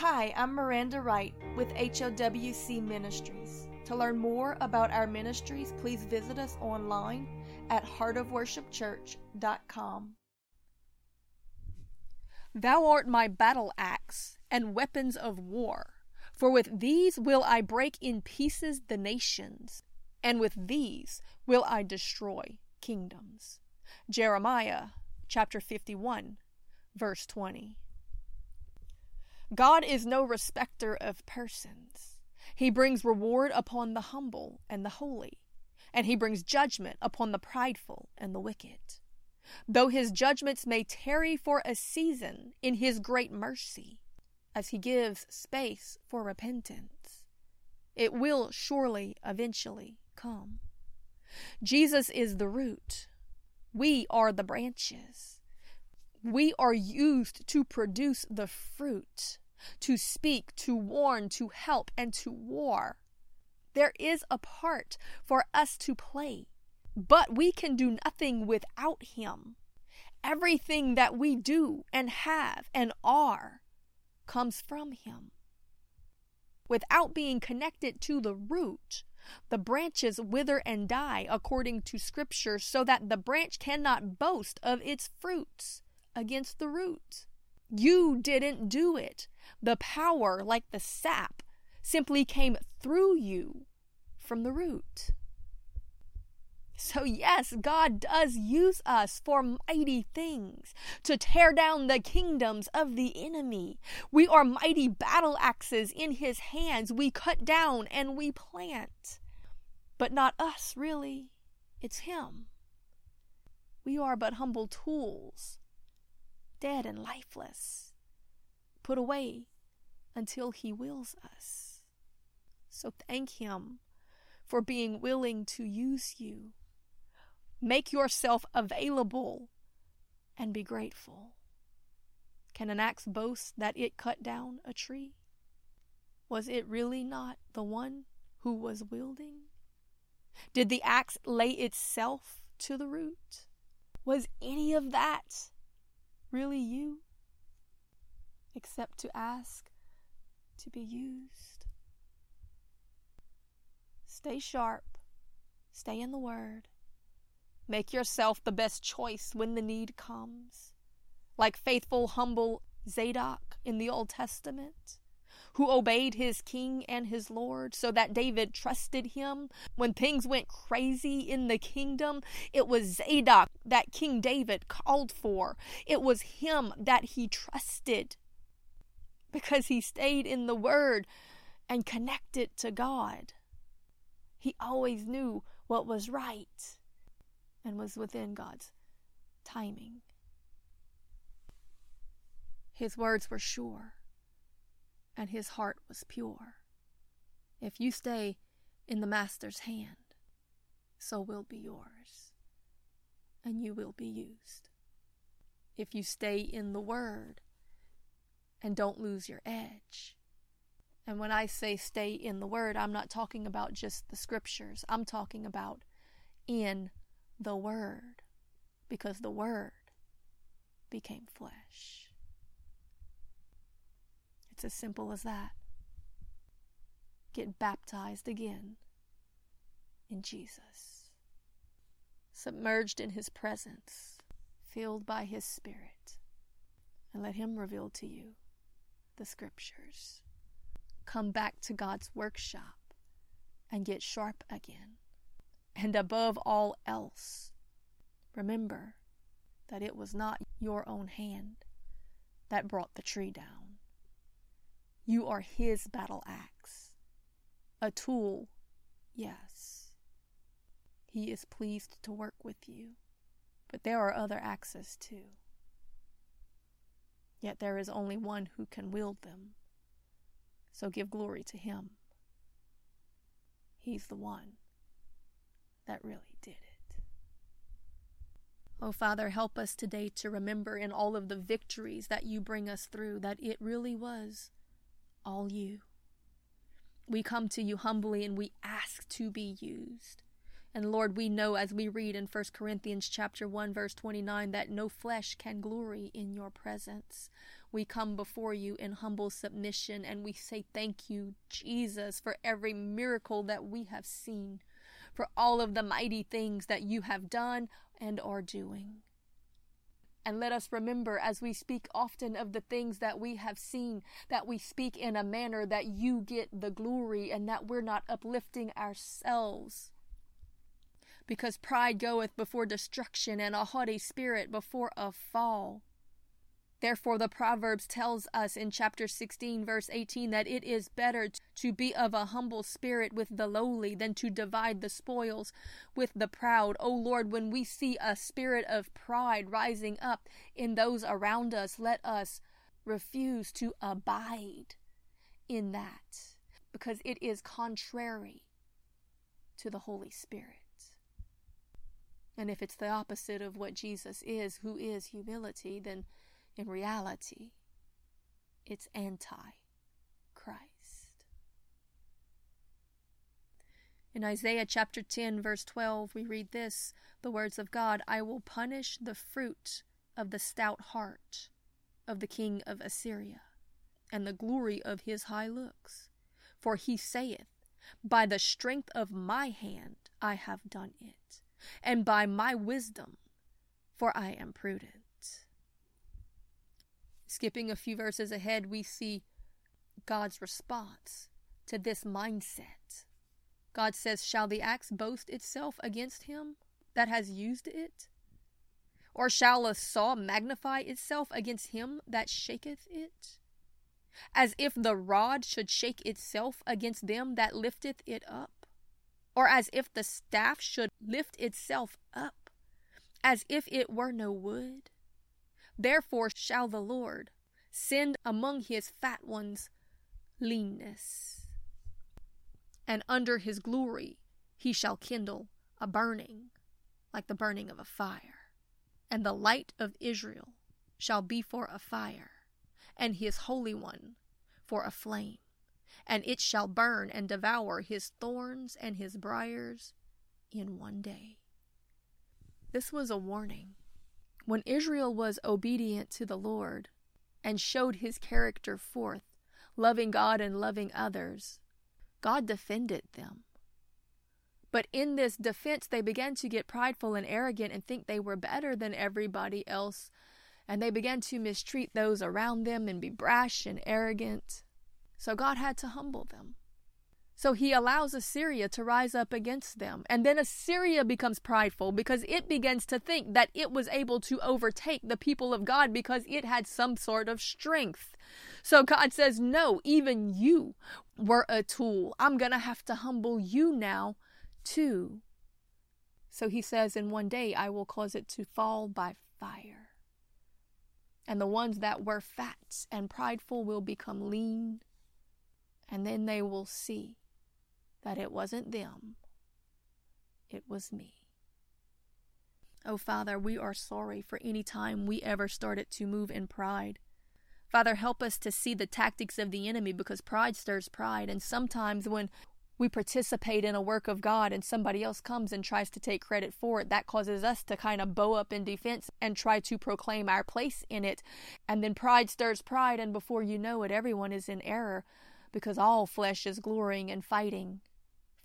Hi, I'm Miranda Wright with HOWC Ministries. To learn more about our ministries, please visit us online at heartofworshipchurch.com. Thou art my battle axe and weapons of war, for with these will I break in pieces the nations, and with these will I destroy kingdoms. Jeremiah chapter 51, verse 20. God is no respecter of persons. He brings reward upon the humble and the holy, and he brings judgment upon the prideful and the wicked. Though his judgments may tarry for a season in his great mercy, as he gives space for repentance, it will surely eventually come. Jesus is the root. We are the branches. We are used to produce the fruit, to speak, to warn, to help, and to war. There is a part for us to play, but we can do nothing without Him. Everything that we do and have and are comes from Him. Without being connected to the root, the branches wither and die according to Scripture, so that the branch cannot boast of its fruits against the root. You didn't do it. The power, like the sap, simply came through you from the root. So, yes, God does use us for mighty things to tear down the kingdoms of the enemy. We are mighty battle axes in his hands. We cut down and we plant. But not us, really. It's him. We are but humble tools dead and lifeless, put away until He wills us. So thank Him for being willing to use you. Make yourself available and be grateful. Can an axe boast that it cut down a tree? Was it really not the one who was wielding? Did the axe lay itself to the root? Was any of that really you, except to ask to be used. Stay sharp, stay in the Word. Make yourself the best choice when the need comes. Like faithful, humble Zadok in the Old Testament who obeyed his king and his Lord, so that David trusted him. When things went crazy in the kingdom, it was Zadok that King David called for. It was him that he trusted because he stayed in the Word and connected to God. He always knew what was right and was within God's timing. His words were sure and his heart was pure. If you stay in the Master's hand, so will be yours, and you will be used. If you stay in the Word and don't lose your edge, and when I say stay in the Word, I'm not talking about just the Scriptures, I'm talking about in the Word, because the Word became flesh. It's as simple as that. Get baptized again in Jesus, submerged in His presence, filled by His Spirit, and let Him reveal to you the Scriptures. Come back to God's workshop and get sharp again. And above all else, remember that it was not your own hand that brought the tree down. You are His battle axe. A tool, yes. He is pleased to work with you, but there are other axes too. Yet there is only one who can wield them. So give glory to Him. He's the one that really did it. Oh, Father, help us today to remember in all of the victories that you bring us through that it really was all you. We come to you humbly and we ask to be used. And Lord, we know as we read in 1 Corinthians chapter 1 verse 29 that no flesh can glory in your presence. we come before you in humble submission and we say thank you, Jesus, for every miracle that we have seen, for all of the mighty things that you have done and are doing. And let us remember as we speak often of the things that we have seen, that we speak in a manner that you get the glory and that we're not uplifting ourselves. Because pride goeth before destruction and a haughty spirit before a fall. Therefore, the Proverbs tells us in chapter 16, verse 18, that it is better to be of a humble spirit with the lowly than to divide the spoils with the proud. O Lord, when we see a spirit of pride rising up in those around us, let us refuse to abide in that because it is contrary to the Holy Spirit. And if it's the opposite of what Jesus is, who is humility, then in reality, it's anti Christ. In Isaiah chapter 10, verse 12, we read this the words of God I will punish the fruit of the stout heart of the king of Assyria, and the glory of his high looks. For he saith, By the strength of my hand I have done it, and by my wisdom, for I am prudent. Skipping a few verses ahead, we see God's response to this mindset. God says, Shall the axe boast itself against him that has used it? Or shall a saw magnify itself against him that shaketh it? As if the rod should shake itself against them that lifteth it up? Or as if the staff should lift itself up, as if it were no wood? Therefore shall the Lord send among his fat ones leanness, and under his glory he shall kindle a burning like the burning of a fire, and the light of Israel shall be for a fire, and his Holy One for a flame, and it shall burn and devour his thorns and his briers in one day. This was a warning. When Israel was obedient to the Lord and showed his character forth, loving God and loving others, God defended them. But in this defense, they began to get prideful and arrogant and think they were better than everybody else, and they began to mistreat those around them and be brash and arrogant. So God had to humble them. So he allows Assyria to rise up against them. And then Assyria becomes prideful because it begins to think that it was able to overtake the people of God because it had some sort of strength. So God says, No, even you were a tool. I'm going to have to humble you now, too. So he says, In one day I will cause it to fall by fire. And the ones that were fat and prideful will become lean. And then they will see that it wasn't them, it was me. Oh, Father, we are sorry for any time we ever started to move in pride. Father, help us to see the tactics of the enemy because pride stirs pride. And sometimes when we participate in a work of God and somebody else comes and tries to take credit for it, that causes us to kind of bow up in defense and try to proclaim our place in it. And then pride stirs pride, and before you know it, everyone is in error because all flesh is glorying and fighting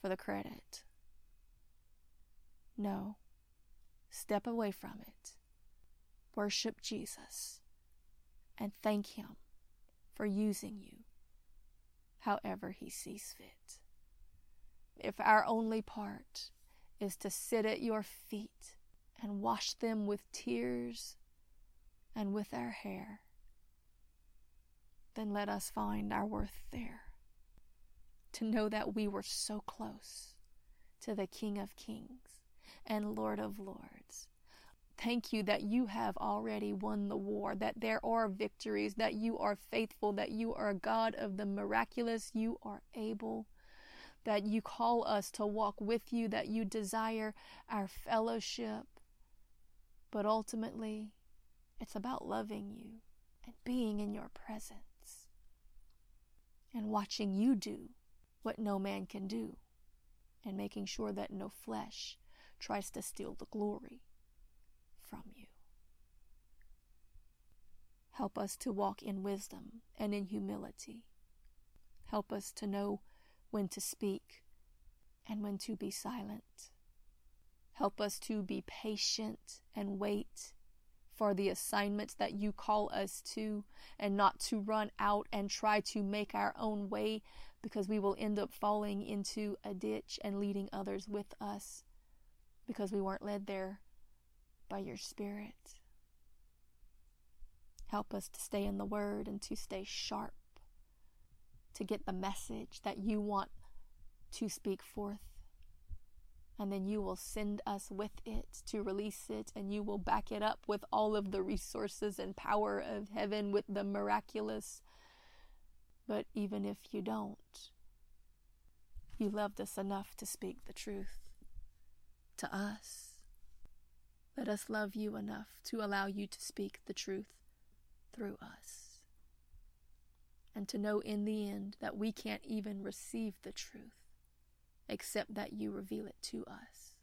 for the credit. No. Step away from it. Worship Jesus and thank Him for using you however He sees fit. If our only part is to sit at your feet and wash them with tears and with our hair, then let us find our worth there to know that we were so close to the King of Kings and Lord of Lords. Thank you that you have already won the war, that there are victories, that you are faithful, that you are a God of the miraculous, you are able, that you call us to walk with you, that you desire our fellowship. But ultimately, it's about loving you and being in your presence and watching you do what no man can do, and making sure that no flesh tries to steal the glory from you. Help us to walk in wisdom and in humility. Help us to know when to speak and when to be silent. Help us to be patient and wait for the assignments that you call us to and not to run out and try to make our own way because we will end up falling into a ditch and leading others with us because we weren't led there by your Spirit. Help us to stay in the Word and to stay sharp, to get the message that you want to speak forth. And then you will send us with it to release it, and you will back it up with all of the resources and power of heaven with the miraculous. But even if you don't, you loved us enough to speak the truth to us. Let us love you enough to allow you to speak the truth through us. And to know in the end that we can't even receive the truth except that you reveal it to us.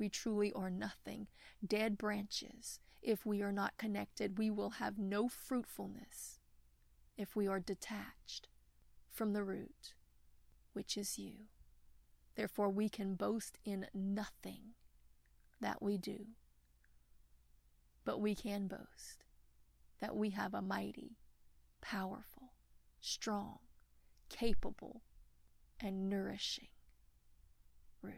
We truly are nothing, dead branches. If we are not connected, we will have no fruitfulness if we are detached from the root, which is you. Therefore, we can boast in nothing that we do, but we can boast that we have a mighty, powerful, strong, capable, and nourishing root.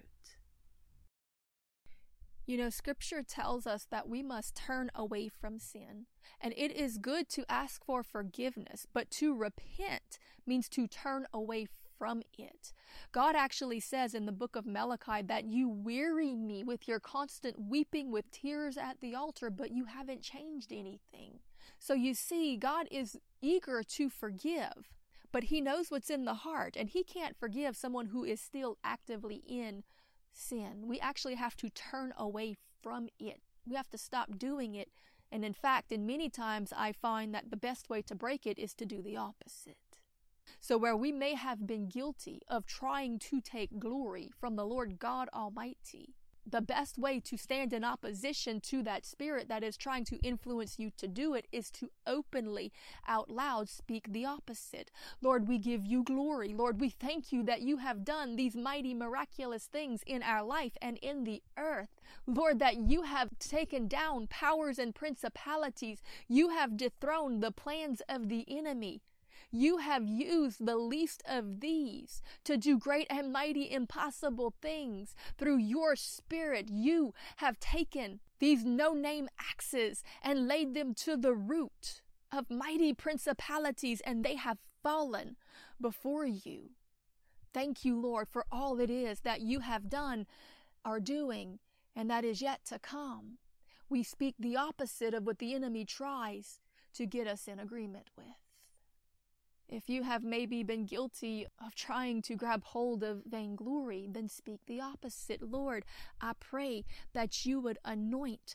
You know, scripture tells us that we must turn away from sin. And it is good to ask for forgiveness, but to repent means to turn away from it. God actually says in the book of Malachi that you weary me with your constant weeping with tears at the altar, but you haven't changed anything. So you see, God is eager to forgive, but He knows what's in the heart, and He can't forgive someone who is still actively in sin. We actually have to turn away from it. We have to stop doing it. And in fact, in many times, I find that the best way to break it is to do the opposite. So, where we may have been guilty of trying to take glory from the Lord God Almighty, the best way to stand in opposition to that spirit that is trying to influence you to do it is to openly, out loud, speak the opposite. Lord, we give you glory. Lord, we thank you that you have done these mighty, miraculous things in our life and in the earth. Lord, that you have taken down powers and principalities. You have dethroned the plans of the enemy. You have used the least of these to do great and mighty impossible things. Through your spirit, you have taken these no name axes and laid them to the root of mighty principalities, and they have fallen before you. Thank you, Lord, for all it is that you have done, are doing, and that is yet to come. We speak the opposite of what the enemy tries to get us in agreement with. If you have maybe been guilty of trying to grab hold of vainglory, then speak the opposite. Lord, I pray that you would anoint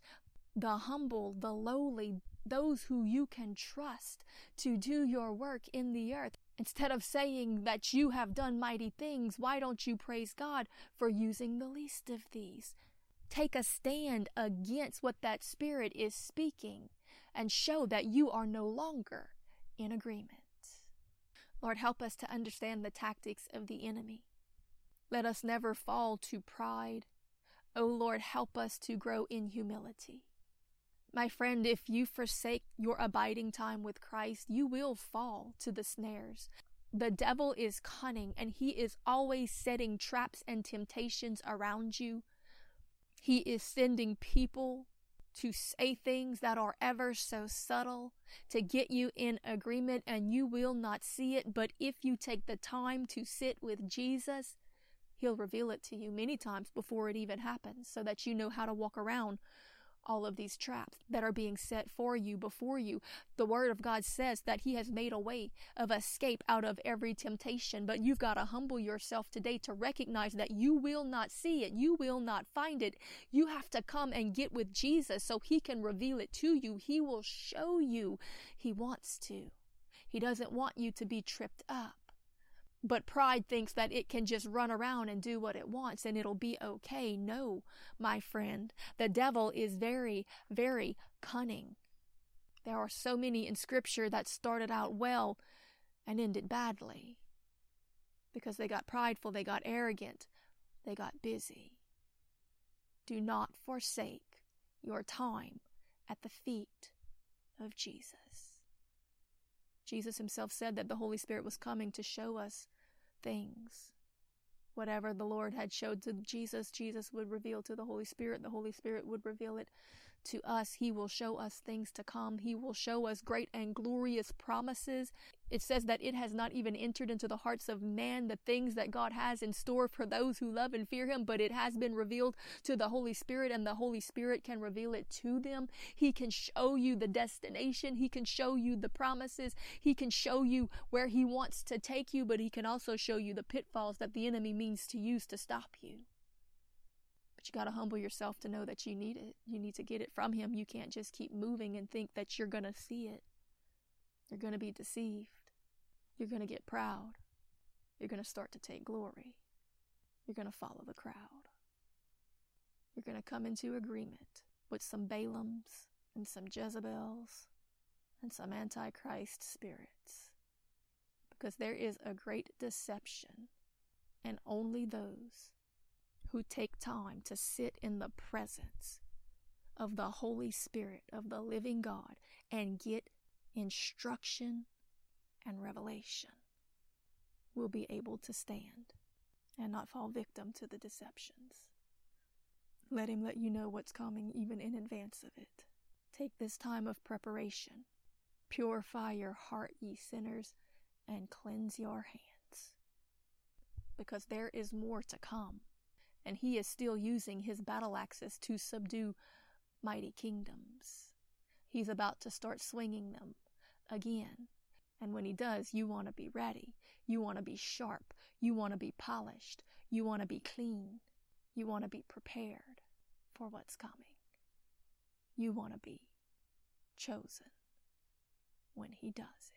the humble, the lowly, those who you can trust to do your work in the earth. Instead of saying that you have done mighty things, why don't you praise God for using the least of these? Take a stand against what that spirit is speaking and show that you are no longer in agreement. Lord, help us to understand the tactics of the enemy. Let us never fall to pride. O oh Lord, help us to grow in humility. My friend, if you forsake your abiding time with Christ, you will fall to the snares. The devil is cunning and he is always setting traps and temptations around you. He is sending people to say things that are ever so subtle to get you in agreement and you will not see it. But if you take the time to sit with Jesus, He'll reveal it to you many times before it even happens so that you know how to walk around all of these traps that are being set for you before you. The Word of God says that He has made a way of escape out of every temptation, but you've got to humble yourself today to recognize that you will not see it, you will not find it. You have to come and get with Jesus so He can reveal it to you. He will show you. He wants to. He doesn't want you to be tripped up. But pride thinks that it can just run around and do what it wants and it'll be okay. No, my friend, the devil is very, very cunning. There are so many in Scripture that started out well and ended badly because they got prideful, they got arrogant, they got busy. Do not forsake your time at the feet of Jesus. Jesus himself said that the Holy Spirit was coming to show us things whatever the Lord had showed to Jesus, Jesus would reveal to the Holy Spirit. The Holy Spirit would reveal it to us. He will show us things to come. He will show us great and glorious promises. It says that it has not even entered into the hearts of man the things that God has in store for those who love and fear Him, but it has been revealed to the Holy Spirit, and the Holy Spirit can reveal it to them. He can show you the destination. He can show you the promises. He can show you where He wants to take you, but He can also show you the pitfalls that the enemy means to use to stop you. You got to humble yourself to know that you need it. You need to get it from Him. You can't just keep moving and think that you're going to see it. You're going to be deceived. You're going to get proud. You're going to start to take glory. You're going to follow the crowd. You're going to come into agreement with some Balaams and some Jezebels and some Antichrist spirits. Because there is a great deception, and only those who take time to sit in the presence of the Holy Spirit of the living God and get instruction and revelation will be able to stand and not fall victim to the deceptions. Let Him let you know what's coming even in advance of it. Take this time of preparation. Purify your heart, ye sinners, and cleanse your hands. Because there is more to come, and He is still using His battle axes to subdue mighty kingdoms. He's about to start swinging them again and when he does, you want to be ready. You want to be sharp. You want to be polished. You want to be clean. You want to be prepared for what's coming. You want to be chosen when he does it.